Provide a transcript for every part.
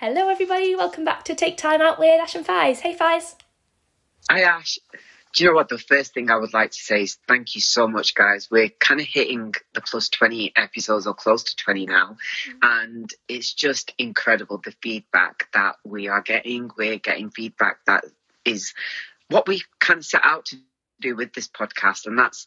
Hello, everybody. Welcome back to Take Time Out with Ash and Faiz. Hey, Faiz. Hi, Ash. Do you know what? The first thing I would like to say is thank you so much, guys. We're kind of hitting the plus 20 episodes or close to 20 now. Mm-hmm. And it's just incredible the feedback that we are getting. We're getting feedback that is what we kind of set out to do with this podcast. And that's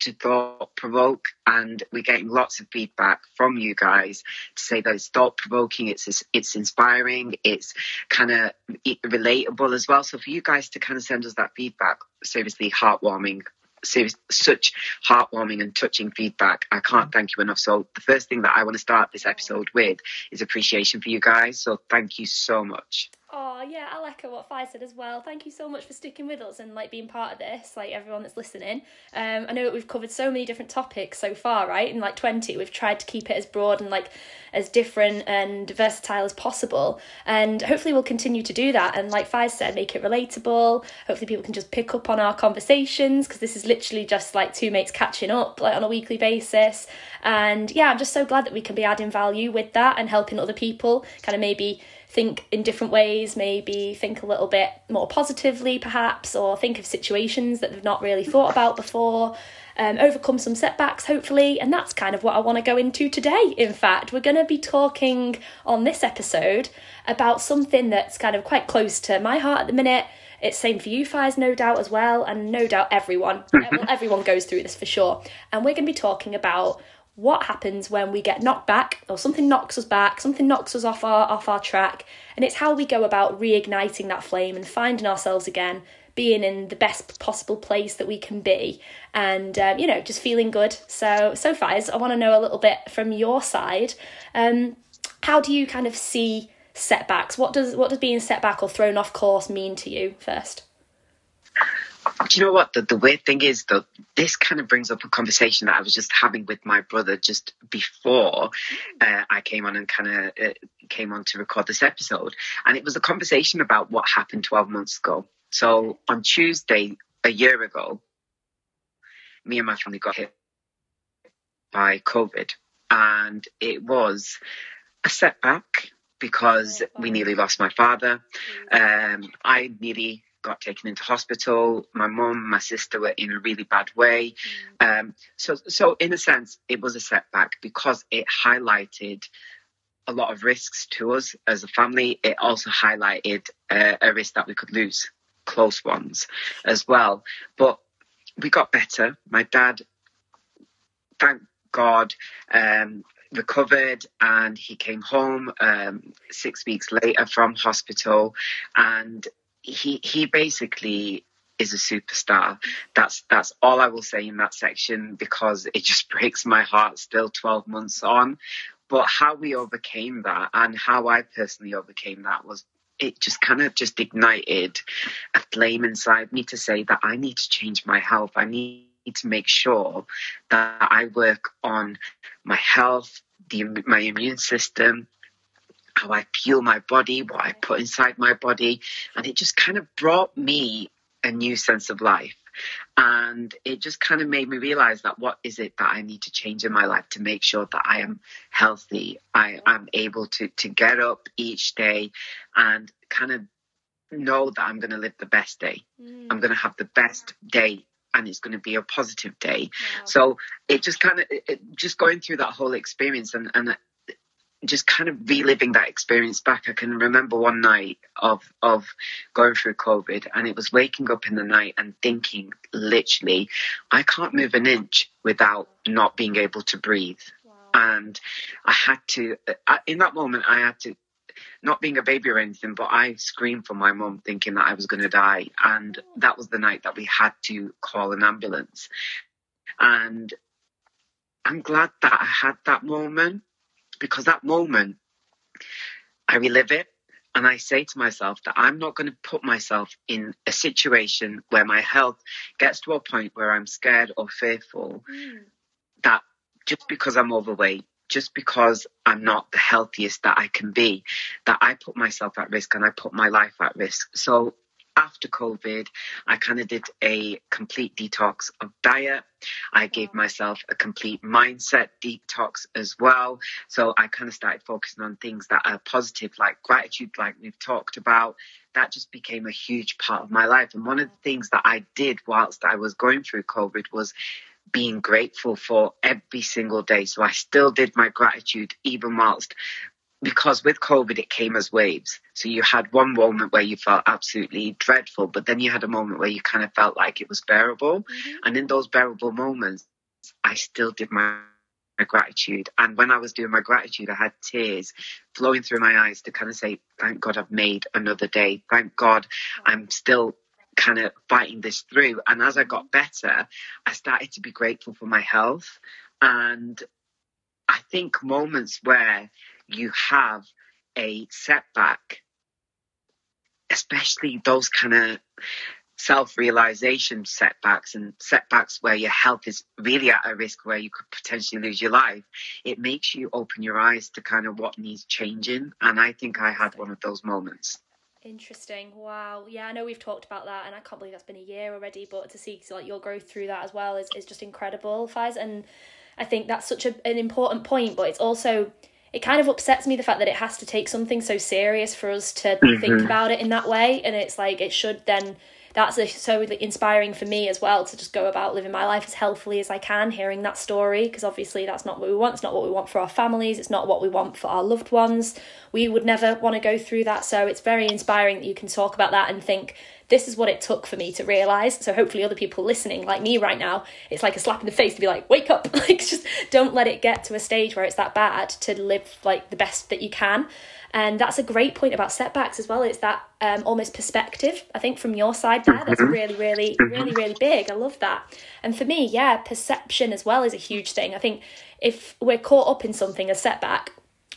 to thought provoke and we're getting lots of feedback from you guys to say that it's thought provoking it's it's inspiring it's kind of relatable as well so for you guys to kind of send us that feedback seriously heartwarming serious, such heartwarming and touching feedback. I can't thank you enough. So the first thing that I want to start this episode with is appreciation for you guys. So thank you so much. Oh yeah, I'll echo what Fi said as well. Thank you so much for sticking with us and like being part of this, like everyone that's listening. Um, I know that we've covered so many different topics so far, right? In like twenty, we've tried to keep it as broad and like as different and versatile as possible, and hopefully we'll continue to do that. And like Fi said, make it relatable. Hopefully people can just pick up on our conversations because this is literally just like two mates catching up like on a weekly basis. And yeah, I'm just so glad that we can be adding value with that and helping other people kind of maybe think in different ways, maybe think a little bit more positively, perhaps, or think of situations that they've not really thought about before. Um, overcome some setbacks, hopefully, and that's kind of what I want to go into today. In fact, we're going to be talking on this episode about something that's kind of quite close to my heart at the minute. It's same for you, Faiz no doubt as well, and no doubt everyone. well, everyone goes through this for sure. And we're going to be talking about what happens when we get knocked back or something knocks us back something knocks us off our off our track and it's how we go about reigniting that flame and finding ourselves again being in the best possible place that we can be and um, you know just feeling good. So so far i want to know a little bit from your side um, how do you kind of see setbacks? What does what does being set back or thrown off course mean to you first do you know what? The, the weird thing is though this kind of brings up a conversation that i was just having with my brother just before uh, i came on and kind of uh, came on to record this episode. And it was a conversation about what happened 12 months ago. So on tuesday a year ago me and my family got hit by covid. And it was a setback because we nearly lost my father. Um, i nearly got taken into hospital. My mum, my sister were in a really bad way. Mm. Um, so, so in a sense, it was a setback because it highlighted a lot of risks to us as a family. It also highlighted uh, a risk that we could lose close ones as well. But we got better. My dad, thank God, um, recovered and he came home um, six weeks later from hospital and he he basically is a superstar. That's that's all I will say in that section because it just breaks my heart still 12 months on. But how we overcame that and how I personally overcame that was it just kind of just ignited a flame inside me to say that I need to change my health. I need to make sure that I work on my health, the, my immune system, how I fuel my body, what I put inside my body. And it just kind of brought me a new sense of life. And it just kind of made me realize that what is it that I need to change in my life to make sure that I am healthy, I am able to, to get up each day and kind of know that I'm going to live the best day. Mm. I'm going to have the best day and it's going to be a positive day. Wow. So it just kind of, it, just going through that whole experience and, and just kind of reliving that experience back. I can remember one night of of going through COVID, and it was waking up in the night and thinking, literally, I can't move an inch without not being able to breathe. Wow. And I had to, uh, in that moment, I had to, not being a baby or anything, but I screamed for my mum, thinking that I was going to die. And that was the night that we had to call an ambulance. And I'm glad that I had that moment because that moment, I relive it and I say to myself that I'm not going to put myself in a situation where my health gets to a point where I'm scared or fearful mm. that just because I'm overweight, just because I'm not the healthiest that I can be, that I put myself at risk and I put my life at risk. So after COVID, I kind of did a complete detox of diet. I gave myself a complete mindset detox as well. So I kind of started focusing on things that are positive, like gratitude, like we've talked about. That just became a huge part of my life. And one of the things that I did whilst I was going through COVID was being grateful for every single day. So I still did my gratitude even whilst because with COVID, it came as waves. So you had one moment where you felt absolutely dreadful, but then you had a moment where you kind of felt like it was bearable. Mm-hmm. And in those bearable moments, I still did my, my gratitude. And when I was doing my gratitude, I had tears flowing through my eyes to kind of say, thank God I've made another day. Thank God I'm still kind of fighting this through. And as I got better, I started to be grateful for my health. And I think moments where you have a setback, especially those kind of self realization setbacks and setbacks where your health is really at a risk where you could potentially lose your life, it makes you open your eyes to kind of what needs changing. And I think I had one of those moments. Interesting. Wow. Yeah, I know we've talked about that, and I can't believe that's been a year already. But to see like your growth through that as well is, is just incredible, Faiz. And I think that's such a, an important point. But it's also it kind of upsets me the fact that it has to take something so serious for us to mm-hmm. think about it in that way and it's like it should then that's a, so inspiring for me as well to just go about living my life as healthily as I can, hearing that story, because obviously that's not what we want. It's not what we want for our families. It's not what we want for our loved ones. We would never want to go through that. So it's very inspiring that you can talk about that and think, this is what it took for me to realize. So hopefully other people listening, like me right now, it's like a slap in the face to be like, wake up. like just don't let it get to a stage where it's that bad to live like the best that you can. And that's a great point about setbacks as well. It's that um, almost perspective, I think, from your side there. That's mm-hmm. really, really, mm-hmm. really, really big. I love that. And for me, yeah, perception as well is a huge thing. I think if we're caught up in something, a setback,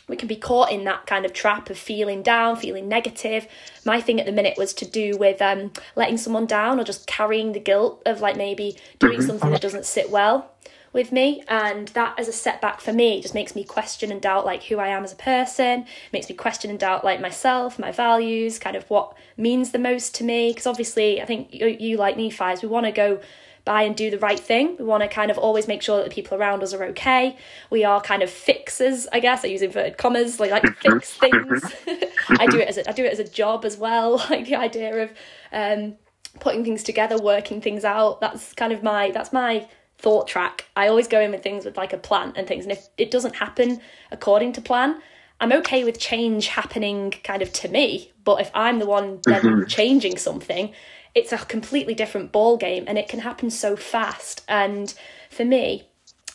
we can be caught in that kind of trap of feeling down, feeling negative. My thing at the minute was to do with um, letting someone down or just carrying the guilt of like maybe doing mm-hmm. something that doesn't sit well with me and that as a setback for me just makes me question and doubt like who I am as a person makes me question and doubt like myself my values kind of what means the most to me because obviously I think you, you like me Faiz we want to go by and do the right thing. We want to kind of always make sure that the people around us are okay. We are kind of fixers, I guess. I use inverted commas, like like fix things. I do it as a, I do it as a job as well. Like the idea of um, putting things together, working things out. That's kind of my that's my thought track. I always go in with things with like a plan and things. And if it doesn't happen according to plan, I'm okay with change happening kind of to me. But if I'm the one then mm-hmm. changing something, it's a completely different ball game and it can happen so fast. And for me,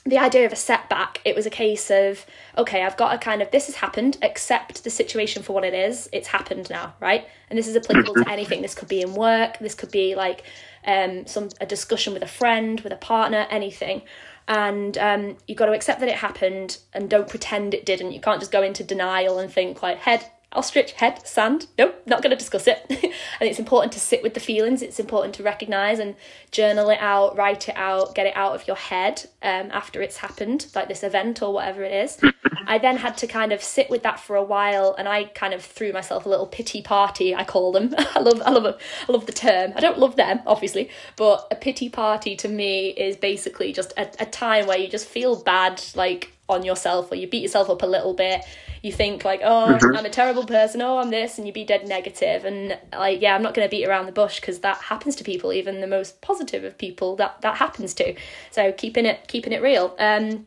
the idea of a setback, it was a case of, okay, I've got a kind of, this has happened, accept the situation for what it is. It's happened now, right? And this is applicable to mm-hmm. anything. This could be in work, this could be like um, some a discussion with a friend, with a partner, anything. And um, you've got to accept that it happened and don't pretend it didn't. You can't just go into denial and think like head ostrich head sand. Nope not going to discuss it. And it's important to sit with the feelings. It's important to recognize and journal it out write it out get it out of your head um, after it's happened like this event or whatever it is. I then had to kind of sit with that for a while and i kind of threw myself a little pity party i call them. I love i love a, I love the term. I don't love them obviously but a pity party to me is basically just a, a time where you just feel bad like on yourself or you beat yourself up a little bit. You think like oh mm-hmm. i'm a terrible person. Oh i'm this and you be dead negative. And like yeah i'm not going to beat around the bush because that happens to people even the most positive of people that that happens to. So keeping it keeping it real. Um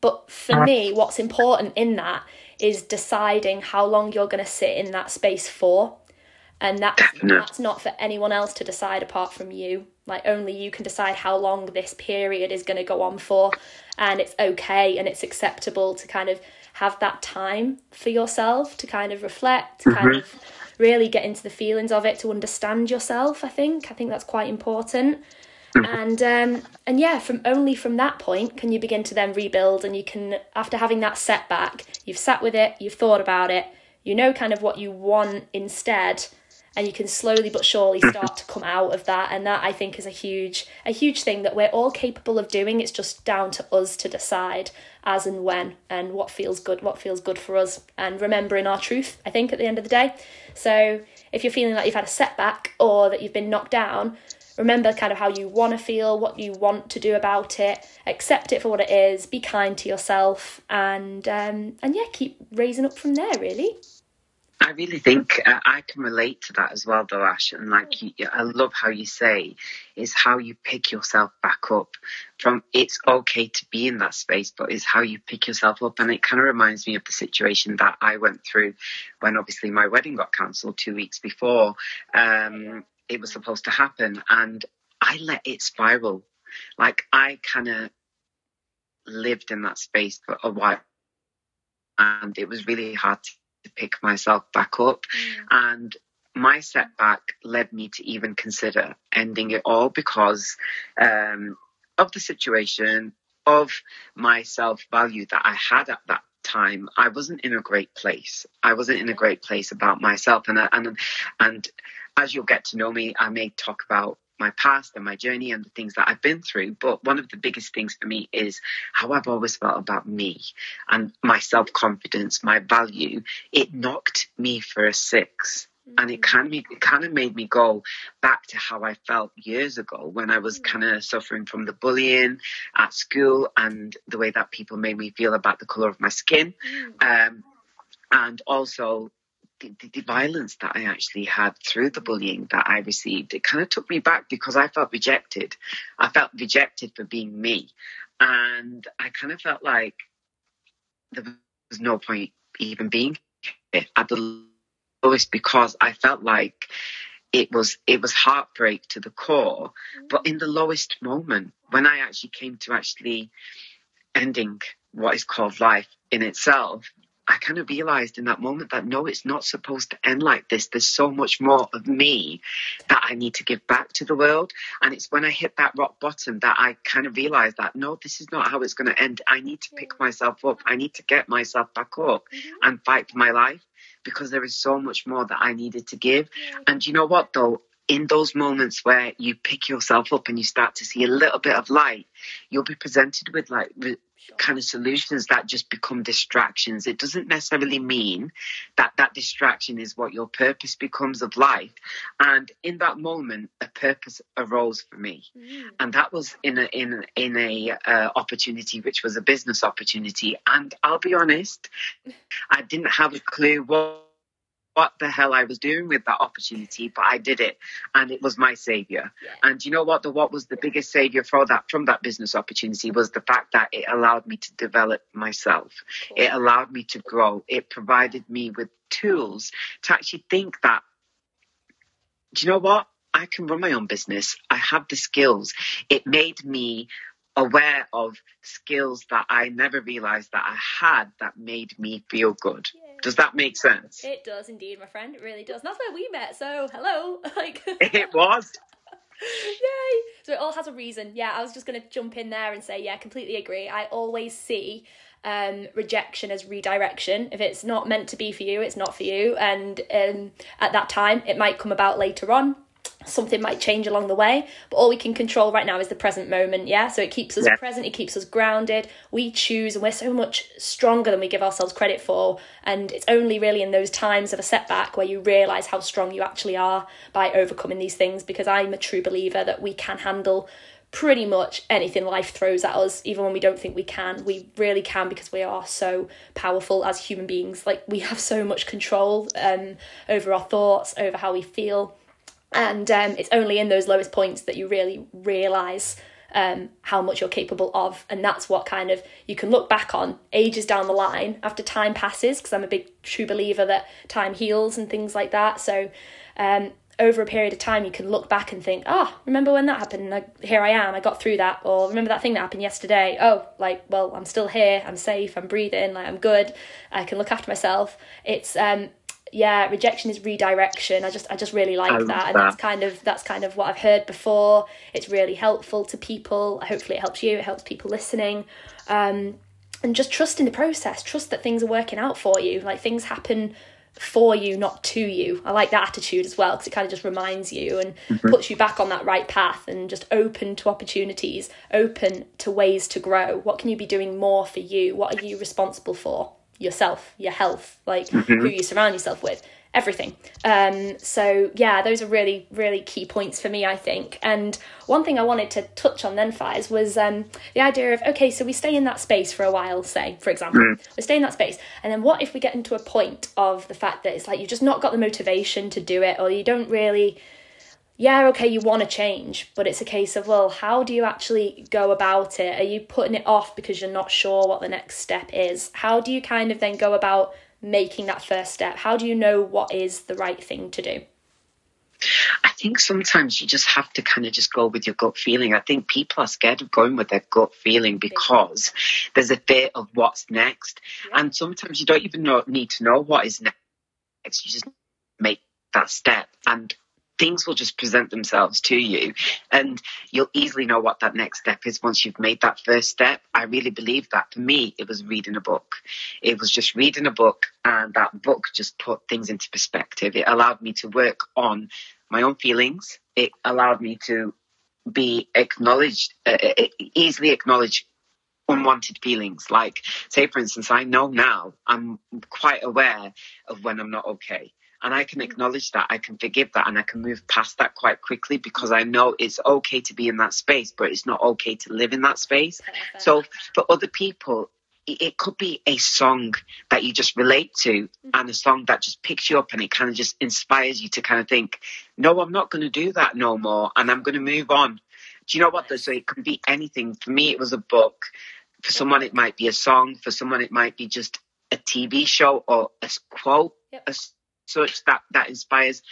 but for me what's important in that is deciding how long you're going to sit in that space for. And that's, that's not for anyone else to decide apart from you like only you can decide how long this period is going to go on for and it's okay and it's acceptable to kind of have that time for yourself to kind of reflect to mm-hmm. kind of really get into the feelings of it to understand yourself i think i think that's quite important mm-hmm. and um and yeah from only from that point can you begin to then rebuild and you can after having that setback you've sat with it you've thought about it you know kind of what you want instead and you can slowly but surely start to come out of that and that i think is a huge a huge thing that we're all capable of doing it's just down to us to decide as and when and what feels good what feels good for us and remembering our truth i think at the end of the day so if you're feeling like you've had a setback or that you've been knocked down remember kind of how you want to feel, what you want to do about it, accept it for what it is, be kind to yourself, and um, and yeah, keep raising up from there. Really. I really think uh, I can relate to that as well, though, Ash. And like, you, I love how you say is how you pick yourself back up from. It's okay to be in that space, but it's how you pick yourself up. And it kind of reminds me of the situation that I went through when obviously my wedding got cancelled two weeks before um, it was supposed to happen, and I let it spiral. Like I kind of lived in that space for a while, and it was really hard to to pick myself back up. Mm. And my setback led me to even consider ending it all because um, of the situation, of my self value that I had at that time. I wasn't in a great place. I wasn't in a great place about myself, and and and as you'll get to know me, I may talk about my past and my journey and the things that I've been through. But one of the biggest things for me is how I've always felt about me and my self confidence, my value. It knocked me for a six. And it kind of it kind of made me go back to how I felt years ago when I was kind of suffering from the bullying at school and the way that people made me feel about the color of my skin, mm. um, and also the, the, violence that I actually had through the bullying that I received, it kind of took me back because I felt rejected. I felt rejected for being me. And I kind of felt like there was no point even being here at the lowest because I felt like it was it was heartbreak to the core. Mm-hmm. But in the lowest moment, when I actually came to actually ending what is called life in itself, I kind of realized in that moment that no, it's not supposed to end like this. There's so much more of me that I need to give back to the world. And it's when I hit that rock bottom that I kind of realized that no, this is not how it's going to end. I need to pick myself up. I need to get myself back up mm-hmm. and fight for my life because there is so much more that I needed to give. And you know what though? In those moments where you pick yourself up and you start to see a little bit of light, you'll be presented with like kind of solutions that just become distractions. It doesn't necessarily mean that that distraction is what your purpose becomes of life. And in that moment, a purpose arose for me, mm. and that was in a in in a uh, opportunity which was a business opportunity. And I'll be honest, I didn't have a clue what what the hell I was doing with that opportunity, but I did it, and it was my savior. Yeah. And you know what? The what was the biggest savior for that from that business opportunity was the fact that it allowed me to develop myself. Cool. It allowed me to grow. It provided me with tools to actually think that. Do you know what? I can run my own business. I have the skills. It made me aware of skills that I never realized that I had that made me feel good. Does that make sense? It does indeed, my friend. It really does. And that's where we met. So hello, like it was. Yay! So it all has a reason. Yeah, I was just gonna jump in there and say, yeah, completely agree. I always see um, rejection as redirection. If it's not meant to be for you, it's not for you. And um, at that time, it might come about later on something might change along the way but all we can control right now is the present moment yeah? So it keeps us yeah. present it keeps us grounded. We choose and we're so much stronger than we give ourselves credit for and it's only really in those times of a setback where you realize how strong you actually are by overcoming these things because i'm a true believer that we can handle pretty much anything life throws at us even when we don't think we can. We really can because we are so powerful as human beings. Like we have so much control um, over our thoughts over how we feel and um, it's only in those lowest points that you really realize um, how much you're capable of. And that's what kind of you can look back on ages down the line after time passes because i'm a big true believer that time heals and things like that. So um, over a period of time you can look back and think oh remember when that happened? I, here i am i got through that. Or remember that thing that happened yesterday? Oh like well i'm still here i'm safe i'm breathing like i'm good i can look after myself. It's um yeah rejection is redirection. I just i just really like that, that and that's kind of that's kind of what i've heard before. It's really helpful to people. Hopefully it helps you it helps people listening. Um, and just trust in the process. Trust that things are working out for you. Like things happen for you not to you. I like that attitude as well because it kind of just reminds you and mm-hmm. puts you back on that right path and just open to opportunities open to ways to grow. What can you be doing more for you? What are you responsible for yourself, your health, like mm-hmm. who you surround yourself with. everything. Um, so yeah, those are really, really key points for me, I think. And one thing I wanted to touch on then, Faiz, was um, the idea of okay, so we stay in that space for a while, say, for example, mm. we stay in that space, and then what if we get into a point of the fact that it's like you've just not got the motivation to do it, or you don't really yeah, okay, you want to change, but it's a case of, well, how do you actually go about it? Are you putting it off because you're not sure what the next step is? How do you kind of then go about making that first step? How do you know what is the right thing to do? I think sometimes you just have to kind of just go with your gut feeling. I think people are scared of going with their gut feeling because there's a fear of what's next. Yeah. And sometimes you don't even know, need to know what is next. You just make that step. And things will just present themselves to you and you'll easily know what that next step is once you've made that first step. I really believe that. For me, it was reading a book. It was just reading a book and that book just put things into perspective. It allowed me to work on my own feelings. It allowed me to be acknowledged, uh, uh, uh easily acknowledge unwanted feelings. Like, say, for instance, I know now I'm quite aware of when I'm not okay and I can acknowledge that, I can forgive that, and I can move past that quite quickly because I know it's okay to be in that space, but it's not okay to live in that space. Perfect. So for other people, it could be a song that you just relate to mm-hmm. and a song that just picks you up and it kind of just inspires you to kind of think, no, I'm not going to do that no more and I'm going to move on. Do you know what? Though? So it can be anything. For me, it was a book. For someone, it might be a song. For someone, it might be just a TV show or a quote, yep. a such that that inspires.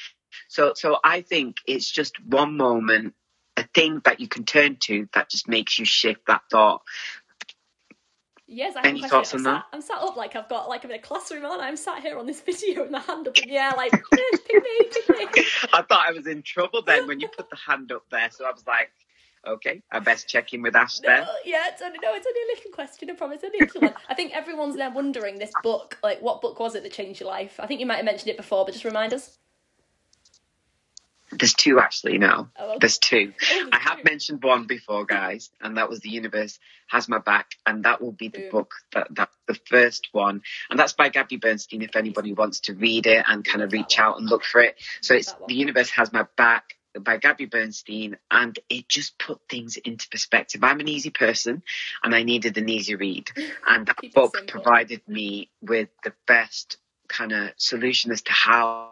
So so I think it's just one moment, a thing that you can turn to that just makes you shift that thought. Yes, I Any thoughts on that? I'm sat up like I've got like I'm in a classroom on. I'm sat here on this video with my hand up in the air, like pick me, pick me. I thought I was in trouble then when you put the hand up there. So I was like, Okay, I best check in with Ash there. No, yeah, it's only no, it's only a little question. I promise. Only a little one. I think everyone's now wondering this book. Like, what book was it that changed your life? I think you might have mentioned it before, but just remind us. There's two actually now. Oh, okay. There's two. Oh, there's I have two. mentioned one before, guys, and that was The Universe Has My Back, and that will be the Boom. book that that the first one, and that's by Gabby Bernstein. If anybody wants to read it and kind of reach out and look for it, so it's The Universe Has My Back by Gabby Bernstein, and it just put things into perspective. I'm an easy person, and I needed an easy read, and that book provided me with the best kind of solution as to how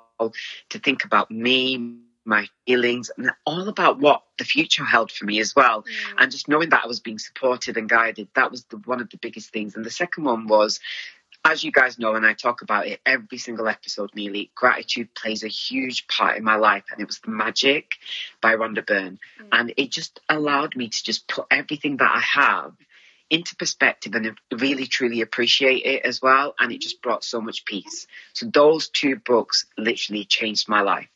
to think about me, my feelings, and all about what the future held for me as well. Mm. And just knowing that I was being supported and guided, that was the, one of the biggest things. And the second one was as you guys know, and I talk about it every single episode nearly, gratitude plays a huge part in my life. And it was The Magic by Rhonda Byrne. Mm. And it just allowed me to just put everything that I have into perspective and really truly appreciate it as well. And it just brought so much peace. So those two books literally changed my life.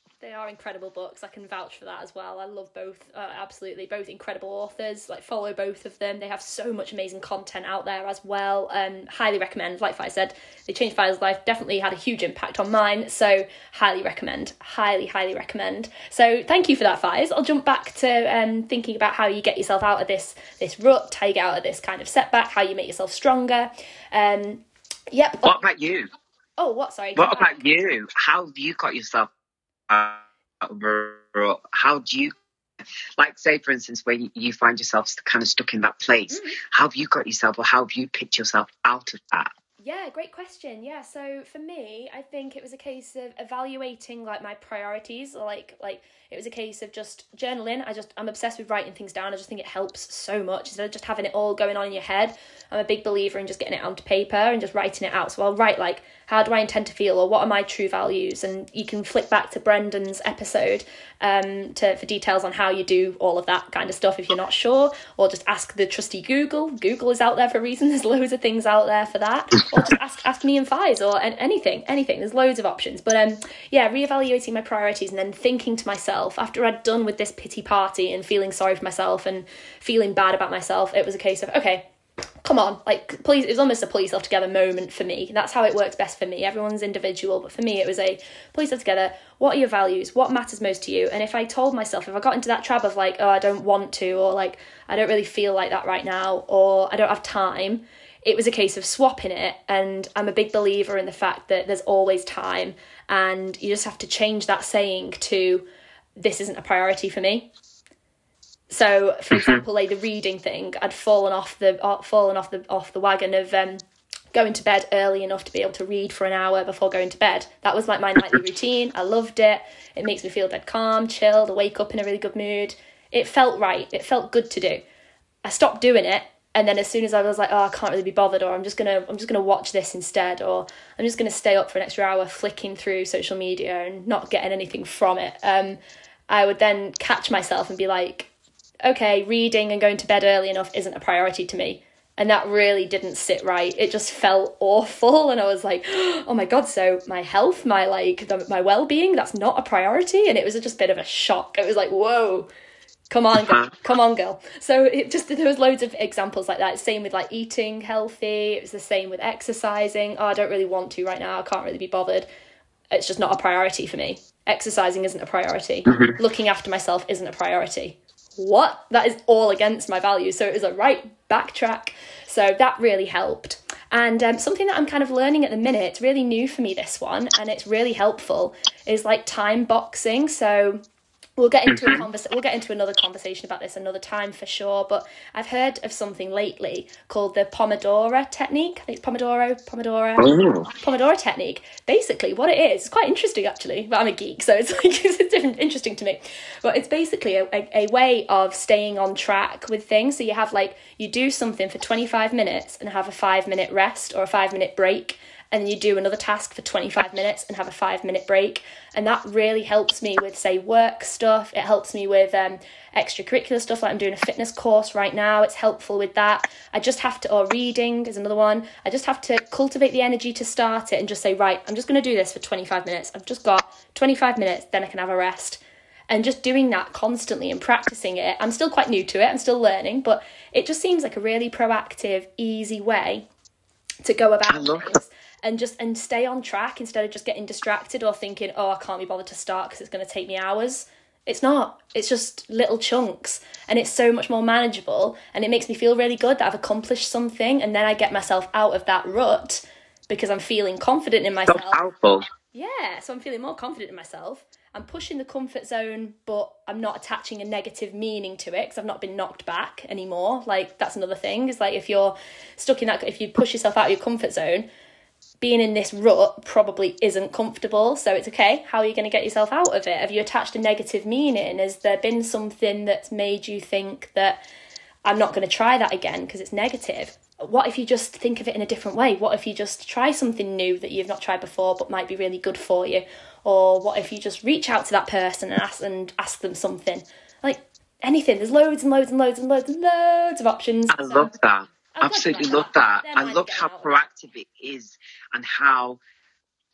Are incredible books. I can vouch for that as well. I love both, uh, absolutely. Both incredible authors. Like, follow both of them. They have so much amazing content out there as well. Um, highly recommend. Like I said, they changed Faiz's life. Definitely had a huge impact on mine. So, highly recommend. Highly, highly recommend. So, thank you for that, Faiz. I'll jump back to um, thinking about how you get yourself out of this this rut, how you get out of this kind of setback, how you make yourself stronger. Um, yep. What about you? Oh, what? Sorry. What about you? How have you got yourself how do you like say for instance when you find yourself kind of stuck in that place mm-hmm. how have you got yourself or how have you picked yourself out of that? Yeah great question. Yeah so for me i think it was a case of evaluating like my priorities like like it was a case of just journaling. I just i'm obsessed with writing things down. I just think it helps so much instead of just having it all going on in your head. I'm a big believer in just getting it onto paper and just writing it out. So i'll write like how do I intend to feel or what are my true values? And you can flick back to Brendan's episode um, to for details on how you do all of that kind of stuff if you're not sure, or just ask the trusty Google. Google is out there for a reason. There's loads of things out there for that, or just ask ask me and Faiz or anything, anything. There's loads of options. But um, yeah, reevaluating my priorities and then thinking to myself after I'd done with this pity party and feeling sorry for myself and feeling bad about myself, it was a case of okay come on, like please, it was almost a pull yourself together moment for me. That's how it works best for me. Everyone's individual, but for me, it was a pull yourself together. What are your values? What matters most to you? And if I told myself, if I got into that trap of like, oh, I don't want to, or like, I don't really feel like that right now, or I don't have time, it was a case of swapping it. And I'm a big believer in the fact that there's always time, and you just have to change that saying to this isn't a priority for me. So, for example, like the reading thing, I'd fallen off the uh, fallen off the off the wagon of um, going to bed early enough to be able to read for an hour before going to bed. That was like my nightly routine. I loved it. It makes me feel dead calm, chilled, I wake up in a really good mood. It felt right. It felt good to do. I stopped doing it and then as soon as I was like, oh, I can't really be bothered, or I'm just gonna, I'm just gonna watch this instead, or I'm just gonna stay up for an extra hour flicking through social media and not getting anything from it. Um, I would then catch myself and be like, okay, reading and going to bed early enough isn't a priority to me. And that really didn't sit right. It just felt awful. And i was like oh my god so my health my like the, my well-being that's not a priority? And it was just a bit of a shock. It was like whoa come on girl come on girl. So it just there was loads of examples like that. Same with like eating healthy. It was the same with exercising. Oh i don't really want to right now. I can't really be bothered. It's just not a priority for me. Exercising isn't a priority. Mm-hmm. looking after myself isn't a priority what? That is all against my values. So it was a right backtrack. So that really helped. And um, something that I'm kind of learning at the minute, really new for me, this one, and it's really helpful, is like time boxing. So we'll get into a mm-hmm. convers- we'll get into another conversation about this another time for sure but i've heard of something lately called the pomodoro technique i think it's pomodoro pomodoro oh. pomodoro technique basically what it is it's quite interesting actually but i'm a geek so it's like it's different interesting to me but it's basically a, a, a way of staying on track with things so you have like you do something for 25 minutes and have a five minute rest or a five minute break and then you do another task for 25 minutes and have a five minute break. And that really helps me with, say, work stuff. It helps me with um, extracurricular stuff, like I'm doing a fitness course right now. It's helpful with that. I just have to, or reading is another one. I just have to cultivate the energy to start it and just say, right, I'm just going to do this for 25 minutes. I've just got 25 minutes, then I can have a rest and just doing that constantly and practicing it. I'm still quite new to it, I'm still learning, but it just seems like a really proactive, easy way to go about things and just and stay on track instead of just getting distracted or thinking oh i can't be bothered to start because it's going to take me hours. It's not. It's just little chunks and it's so much more manageable and it makes me feel really good that i've accomplished something and then i get myself out of that rut because i'm feeling confident in myself. so powerful. yeah so i'm feeling more confident in myself. I'm pushing the comfort zone but i'm not attaching a negative meaning to it because i've not been knocked back anymore. Like that's another thing is like if you're stuck in that if you push yourself out of your comfort zone being in this rut probably isn't comfortable. So it's okay. How are you going to get yourself out of it? Have you attached a negative meaning? Has there been something that's made you think that I'm not going to try that again because it's negative? What if you just think of it in a different way? What if you just try something new that you've not tried before but might be really good for you? Or what if you just reach out to that person and ask and ask them something? Like anything. There's loads and loads and loads and loads and loads of options. I love that. Absolutely love that. I love how proactive it is and how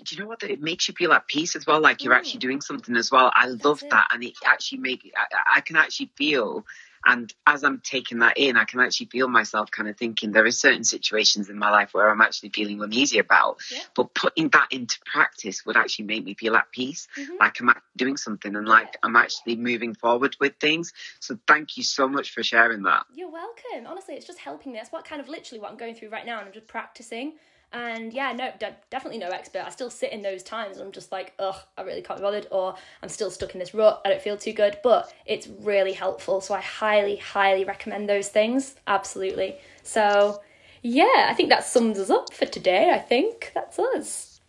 do you know what it makes you feel at peace as well like you're actually doing something as well. I love that and it actually make I, I, can actually feel and as I'm taking that in, I can actually feel myself kind of thinking there are certain situations in my life where I'm actually feeling uneasy about. Yeah. But putting that into practice would actually make me feel at peace, mm-hmm. like I'm doing something and like I'm actually moving forward with things. So thank you so much for sharing that. You're welcome. Honestly, it's just helping me. That's what kind of literally what I'm going through right now, and I'm just practicing. And yeah, no, de- definitely no expert. I still sit in those times and I'm just like, ugh, I really can't be bothered, or I'm still stuck in this rut. I don't feel too good, but it's really helpful. So I highly, highly recommend those things. Absolutely. So yeah, I think that sums us up for today. I think that's us.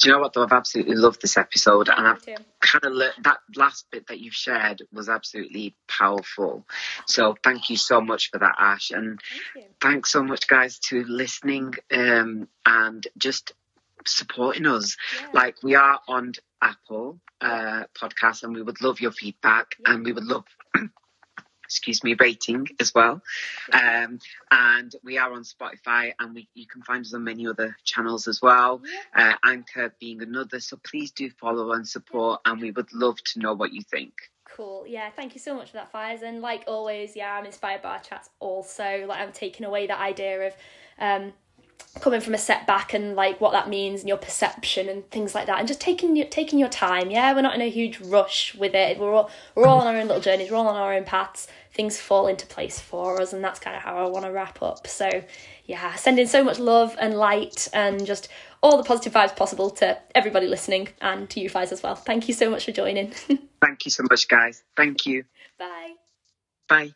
Do you know what though? I've absolutely loved this episode, and I've kind of learned that last bit that you've shared was absolutely powerful. So thank you so much for that, Ash, and Thank thanks so much, guys, to listening um, and just supporting us. Yeah. Like we are on Apple uh, podcast, and we would love your feedback, yeah. and we would love excuse me, rating as well. Um, and we are on Spotify and we, you can find us on many other channels as well. Uh, Anchor being another. So please do follow and support and we would love to know what you think. Cool. Yeah, thank you so much for that, Faiz. And like always, yeah, I'm inspired by our chats also. Like I'm taking away that idea of um, coming from a setback and like what that means and your perception and things like that and just taking your taking your time. Yeah we're not in a huge rush with it. We're all we're all on our own little journeys. We're all on our own paths. Things fall into place for us and that's kind of how I want to wrap up. So yeah sending so much love and light and just all the positive vibes possible to everybody listening and to you guys as well. Thank you so much for joining. Thank you so much guys. Thank you. Bye. Bye